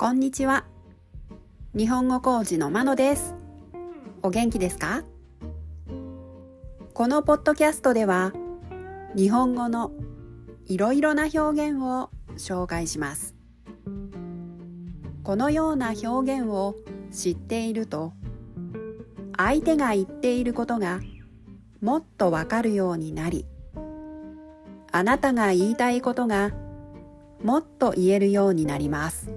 こんにちは。日本語講師のまのです。お元気ですか？このポッドキャストでは、日本語のいろいろな表現を紹介します。このような表現を知っていると、相手が言っていることがもっとわかるようになり、あなたが言いたいことがもっと言えるようになります。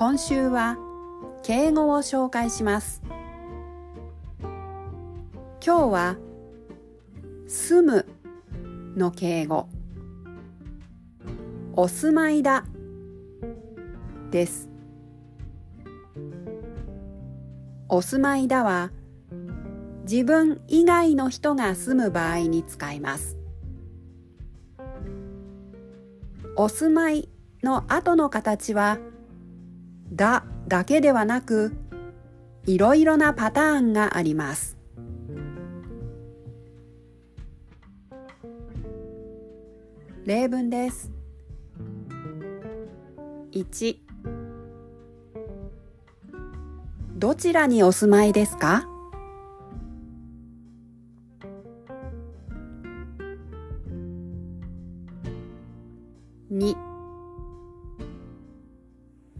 今週は敬語を紹介します。今日は住むの敬語。お住まいだです。お住まいだは自分以外の人が住む場合に使います。お住まいの後の形はだだけではなくいろいろなパターンがあります。例文です。1どちらにお住まいですか？2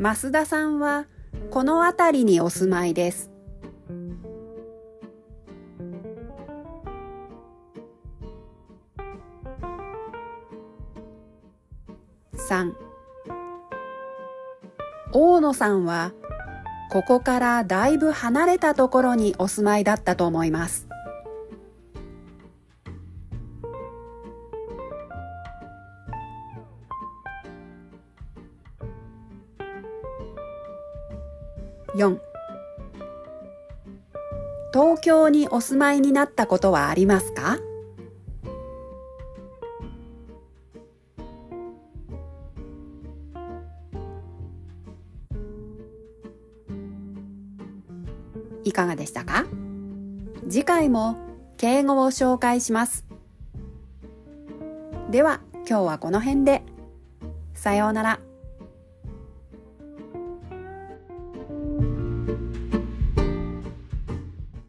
増田さんはこの辺りにお住まいです。3大野さんはここからだいぶ離れたところにお住まいだったと思います。4東京にお住まいになったことはありますか？いかがでしたか？次回も敬語を紹介します。では今日はこの辺で。さようなら。